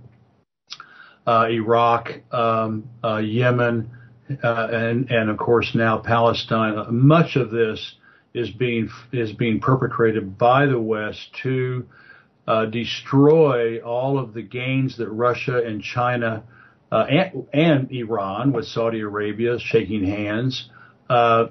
uh, Iraq, um, uh, Yemen, uh, and and of course now Palestine, much of this is being is being perpetrated by the West to uh, destroy all of the gains that Russia and China uh, and, and, Iran, with Saudi Arabia shaking hands uh,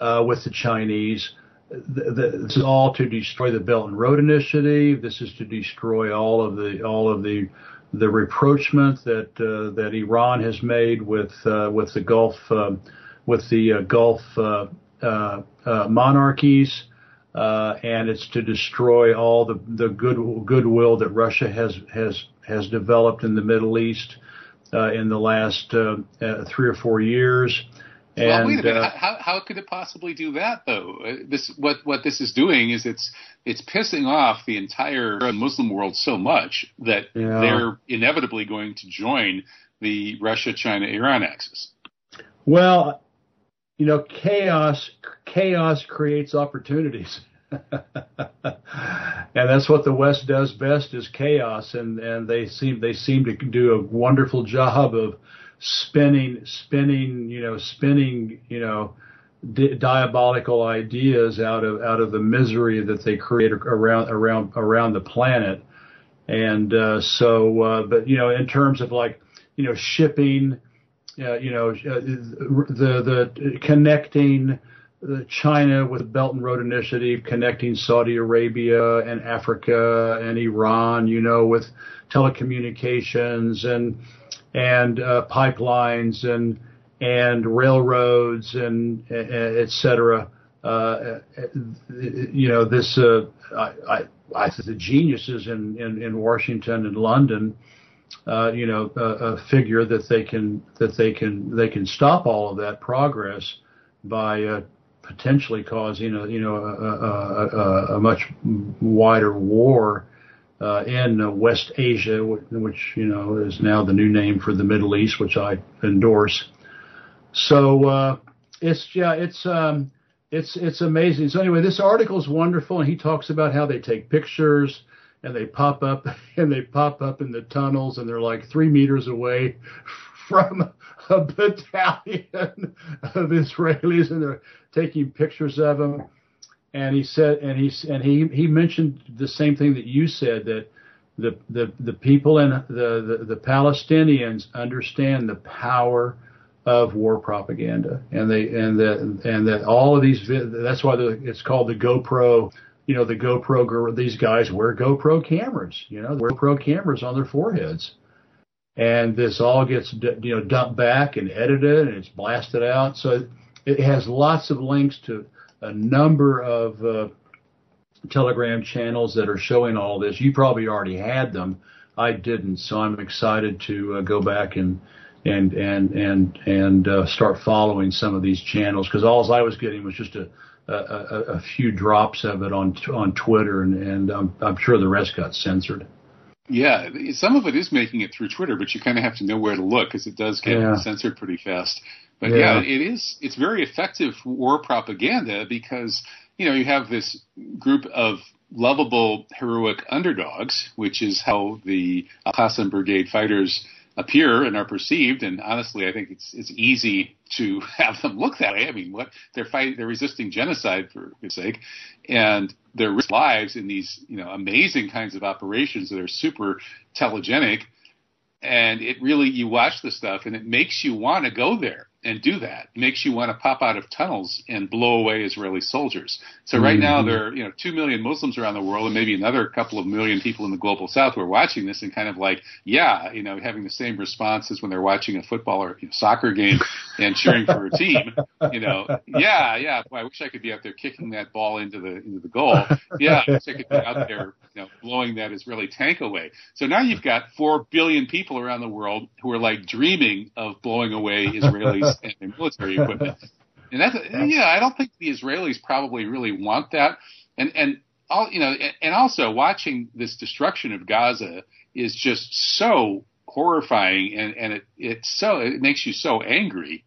uh with the Chinese. The, the, this is all to destroy the Belt and Road Initiative. This is to destroy all of the all of the the rapprochement that uh, that Iran has made with uh, with the Gulf with the Gulf monarchies uh, and it's to destroy all the the good goodwill that Russia has has has developed in the Middle East uh, in the last uh, uh three or four years. And, well, wait a minute. Uh, how, how could it possibly do that, though? Uh, this what what this is doing is it's it's pissing off the entire Muslim world so much that yeah. they're inevitably going to join the Russia, China, Iran axis. Well, you know, chaos chaos creates opportunities. and that's what the West does best is chaos, and and they seem they seem to do a wonderful job of spinning spinning you know spinning you know di- diabolical ideas out of out of the misery that they create around around around the planet, and uh, so uh, but you know in terms of like you know shipping you know, uh, the the connecting China with the Belt and Road Initiative, connecting Saudi Arabia and Africa and Iran, you know, with telecommunications and and uh, pipelines and and railroads and et cetera. Uh, you know, this uh, I, I, I the geniuses in, in, in Washington and London uh, you know, a, a, figure that they can that they can they can stop all of that progress by uh, potentially causing a you know a, a, a much wider war uh, in uh, West Asia, which you know is now the new name for the Middle East, which I endorse. So uh, it's yeah, it's um, it's it's amazing. So anyway, this article is wonderful, and he talks about how they take pictures and they pop up and they pop up in the tunnels, and they're like three meters away from a battalion of Israelis, and they're taking pictures of them and he said, and he and he he mentioned the same thing that you said that the the the people and the, the the Palestinians understand the power of war propaganda, and they and that and that all of these that's why the, it's called the GoPro. You know, the GoPro these guys wear GoPro cameras. You know, wear GoPro cameras on their foreheads, and this all gets you know dumped back and edited and it's blasted out. So it has lots of links to a number of uh, Telegram channels that are showing all this. You probably already had them. I didn't, so I'm excited to uh, go back and and and and and uh, start following some of these channels because all I was getting was just a, a, a, few drops of it on on Twitter, and, and I'm, I'm sure the rest got censored. Yeah, some of it is making it through Twitter, but you kind of have to know where to look because it does get yeah. censored pretty fast. But yeah. yeah, it is. It's very effective war propaganda because you know you have this group of lovable, heroic underdogs, which is how the Al Qassam Brigade fighters appear and are perceived. And honestly, I think it's it's easy to have them look that way. I mean, what they're fighting, they're resisting genocide for its sake, and their lives in these you know amazing kinds of operations that are super telegenic. And it really, you watch the stuff, and it makes you want to go there and do that. It makes you want to pop out of tunnels and blow away Israeli soldiers. So right mm-hmm. now there are, you know, two million Muslims around the world and maybe another couple of million people in the global south who are watching this and kind of like, yeah, you know, having the same response as when they're watching a football or you know, soccer game and cheering for a team. You know, yeah, yeah, boy, I wish I could be out there kicking that ball into the into the goal. Yeah, I wish I could be out there, you know, blowing that Israeli tank away. So now you've got four billion people around the world who are like dreaming of blowing away Israelis and military equipment. And that's yeah, I don't think the Israelis probably really want that. And and all you know, and also watching this destruction of Gaza is just so horrifying, and and it it's so it makes you so angry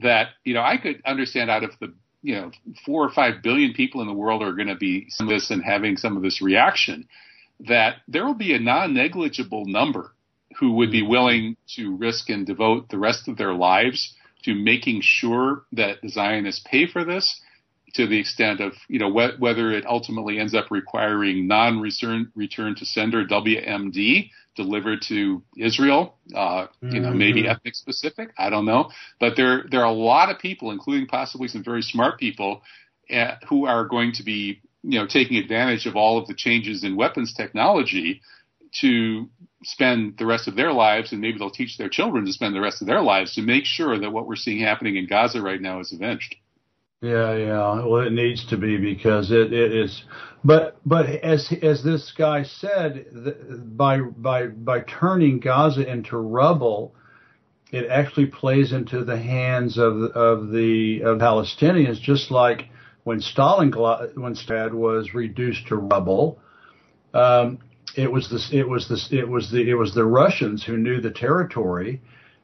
that you know I could understand out of the you know four or five billion people in the world are going to be some of this and having some of this reaction that there will be a non-negligible number who would be mm. willing to risk and devote the rest of their lives to making sure that the Zionists pay for this to the extent of, you know, wh- whether it ultimately ends up requiring non-return return to sender WMD delivered to Israel, uh, mm-hmm. you know, maybe mm-hmm. ethnic specific. I don't know, but there there are a lot of people, including possibly some very smart people, uh, who are going to be, you know, taking advantage of all of the changes in weapons technology to spend the rest of their lives, and maybe they'll teach their children to spend the rest of their lives to make sure that what we're seeing happening in Gaza right now is avenged. Yeah, yeah. Well, it needs to be because it, it is. But but as as this guy said, by by by turning Gaza into rubble, it actually plays into the hands of of the of Palestinians, just like when Stalin when Stalingrad was reduced to rubble. Um, it was the it was the it was the it was the Russians who knew the territory,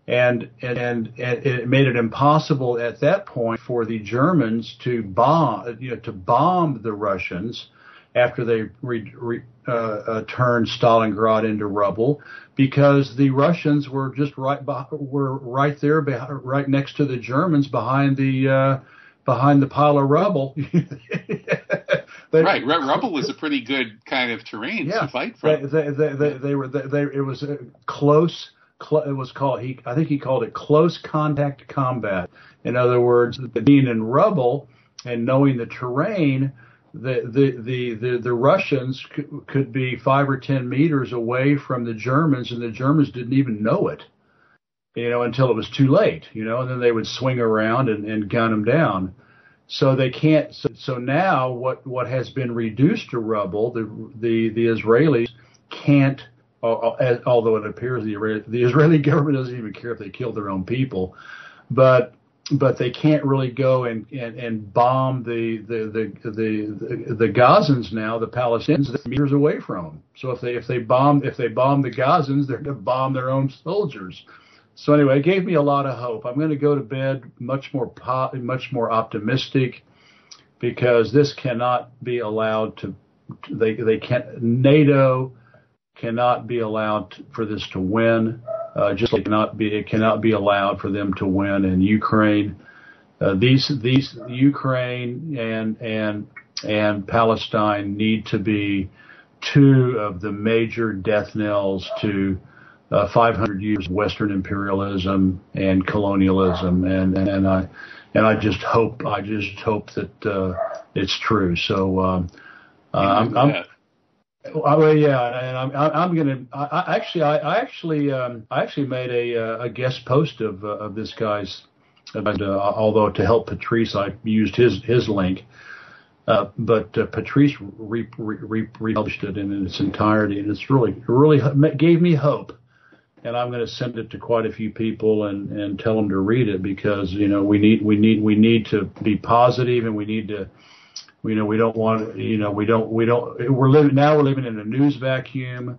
and and and, it made it impossible at that point for the Germans to bomb you know to bomb the Russians after they re, re, uh, uh, turned Stalingrad into rubble because the Russians were just right were right there right next to the Germans behind the uh, behind the pile of rubble. They, right, rubble is a pretty good kind of terrain yeah, to fight from. They, they, they, they were they, it was close. Cl- it was called he I think he called it close contact combat. In other words, being in rubble and knowing the terrain, the the the the, the Russians c- could be five or ten meters away from the Germans, and the Germans didn't even know it. You know, until it was too late. You know, and then they would swing around and, and gun them down. So they can't. So, so now what what has been reduced to rubble, the the the Israelis can't. Uh, although it appears the the Israeli government doesn't even care if they kill their own people, but but they can't really go and, and, and bomb the the, the the the Gazans now, the Palestinians, meters away from them. So if they if they bomb if they bomb the Gazans, they're going to bomb their own soldiers. So anyway, it gave me a lot of hope. I'm going to go to bed much more po- much more optimistic because this cannot be allowed to. They they can't NATO cannot be allowed to, for this to win. Uh, just like cannot be it cannot be allowed for them to win in Ukraine. Uh, these these Ukraine and and and Palestine need to be two of the major death knells to uh, 500 years of Western imperialism and colonialism, and and I and I just hope I just hope that uh, it's true. So um, uh, I'm, I'm well, yeah, and I'm I'm gonna I, actually I, I actually um, I actually made a uh, a guest post of uh, of this guy's, uh, although to help Patrice I used his his link, uh, but uh, Patrice re, re, re, republished it in its entirety, and it's really really gave me hope, and I'm going to send it to quite a few people and and tell them to read it because you know we need we need we need to be positive and we need to you know, we don't want, you know, we don't, we don't, we're living, now we're living in a news vacuum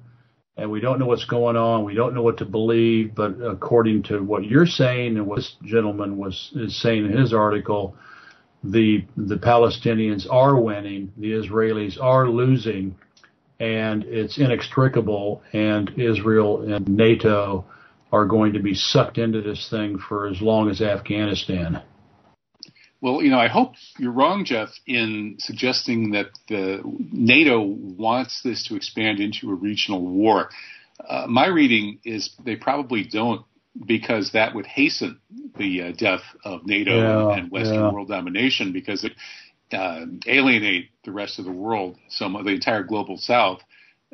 and we don't know what's going on. We don't know what to believe. But according to what you're saying and what this gentleman was is saying in his article, the the Palestinians are winning, the Israelis are losing, and it's inextricable. And Israel and NATO are going to be sucked into this thing for as long as Afghanistan. Well, you know, I hope you're wrong, Jeff, in suggesting that the NATO wants this to expand into a regional war. Uh, my reading is they probably don't because that would hasten the uh, death of NATO yeah, and Western yeah. world domination because it uh, alienate the rest of the world. Some of the entire global South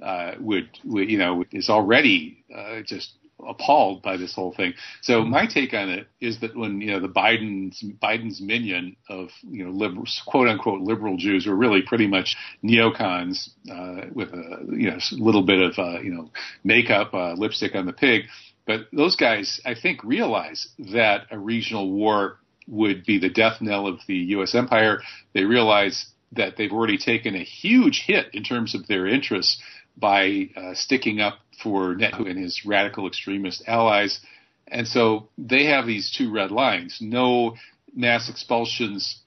uh, would, would, you know, is already uh, just appalled by this whole thing. So my take on it is that when you know the Biden's Biden's minion of you know liberal, quote unquote liberal Jews were really pretty much neocons uh, with a you know little bit of uh, you know makeup, uh, lipstick on the pig. But those guys, I think, realize that a regional war would be the death knell of the U.S. empire. They realize that they've already taken a huge hit in terms of their interests by uh, sticking up for Netanyahu and his radical extremist allies. And so they have these two red lines no mass expulsions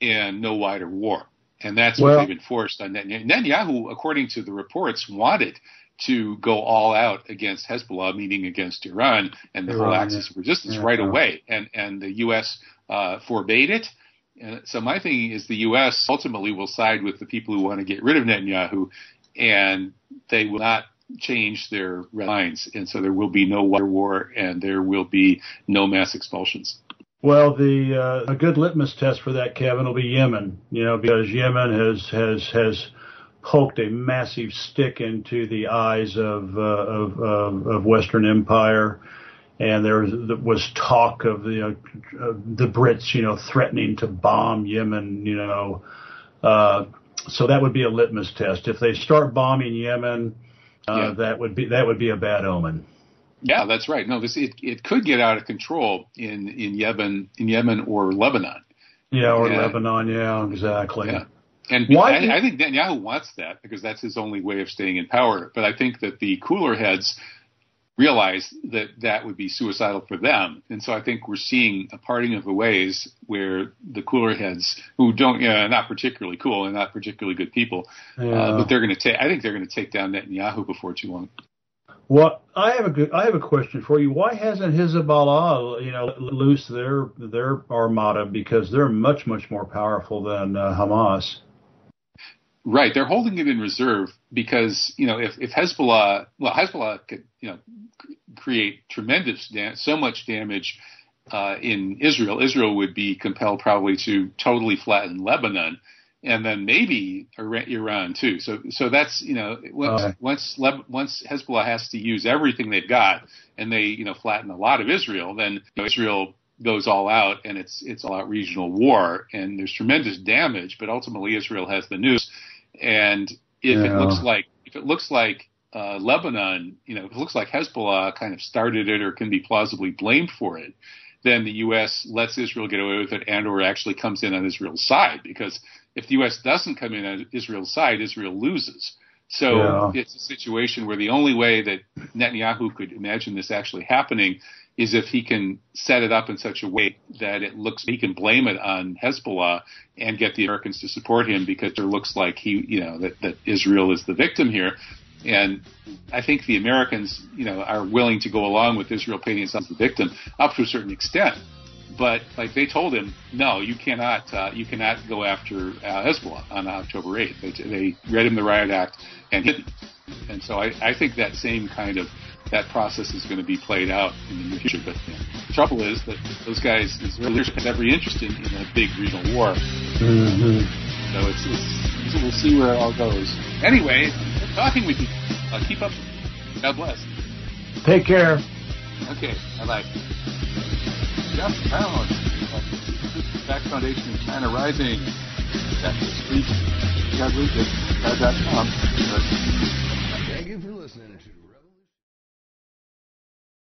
and no wider war. And that's well, what they've enforced on Netanyahu. Netanyahu, according to the reports, wanted to go all out against Hezbollah, meaning against Iran and the Iran, whole axis of resistance yeah, right yeah. away. And, and the U.S. Uh, forbade it. And so my thinking is the U.S. ultimately will side with the people who want to get rid of Netanyahu, and they will not change their lines, and so there will be no water war and there will be no mass expulsions. Well, the uh, a good litmus test for that, Kevin, will be Yemen. You know, because Yemen has has has poked a massive stick into the eyes of uh, of, of, of Western Empire, and there was, was talk of the uh, the Brits, you know, threatening to bomb Yemen. You know, uh, so that would be a litmus test. If they start bombing Yemen, uh, yeah. that would be that would be a bad omen. Yeah, that's right. No, this it, it could get out of control in in Yemen in Yemen or Lebanon. Yeah, or and, Lebanon. Yeah, exactly. Yeah. And Why I, I think Netanyahu wants that because that's his only way of staying in power. But I think that the cooler heads realize that that would be suicidal for them. And so I think we're seeing a parting of the ways where the cooler heads, who don't, you know, not particularly cool and not particularly good people, uh, yeah. uh, but they're going to take. I think they're going to take down Netanyahu before too long. Well, I have a good, I have a question for you. Why hasn't Hezbollah, you know, loose their their armada because they're much much more powerful than uh, Hamas? Right, they're holding it in reserve because you know if, if Hezbollah, well, Hezbollah could you know create tremendous so much damage uh, in Israel. Israel would be compelled probably to totally flatten Lebanon, and then maybe Iran too. So so that's you know once okay. once Leb- once Hezbollah has to use everything they've got, and they you know flatten a lot of Israel, then you know, Israel goes all out and it's it's all out regional war and there's tremendous damage but ultimately Israel has the news and if yeah. it looks like if it looks like uh, Lebanon, you know, if it looks like Hezbollah kind of started it or can be plausibly blamed for it, then the U.S. lets Israel get away with it and or actually comes in on Israel's side. Because if the U.S. doesn't come in on Israel's side, Israel loses. So yeah. it's a situation where the only way that Netanyahu could imagine this actually happening is if he can set it up in such a way that it looks he can blame it on Hezbollah and get the Americans to support him because it looks like he you know that, that Israel is the victim here. And I think the Americans, you know, are willing to go along with Israel painting itself as the victim up to a certain extent. But like they told him, no, you cannot, uh, you cannot go after uh, Hezbollah on October 8th. They, they read him the riot act and hit. And so I, I think that same kind of that process is going to be played out in the near future. But you know, the trouble is that those guys, Israeli leadership, has every interest in, in a big regional war. Mm-hmm. So it's, it's, we'll see where it all goes. Anyway, talking with you. Uh, keep up. God bless. Take care. Okay. Bye bye. Jeff Brown, Back Foundation in China Rising. That's this week. God, God.com.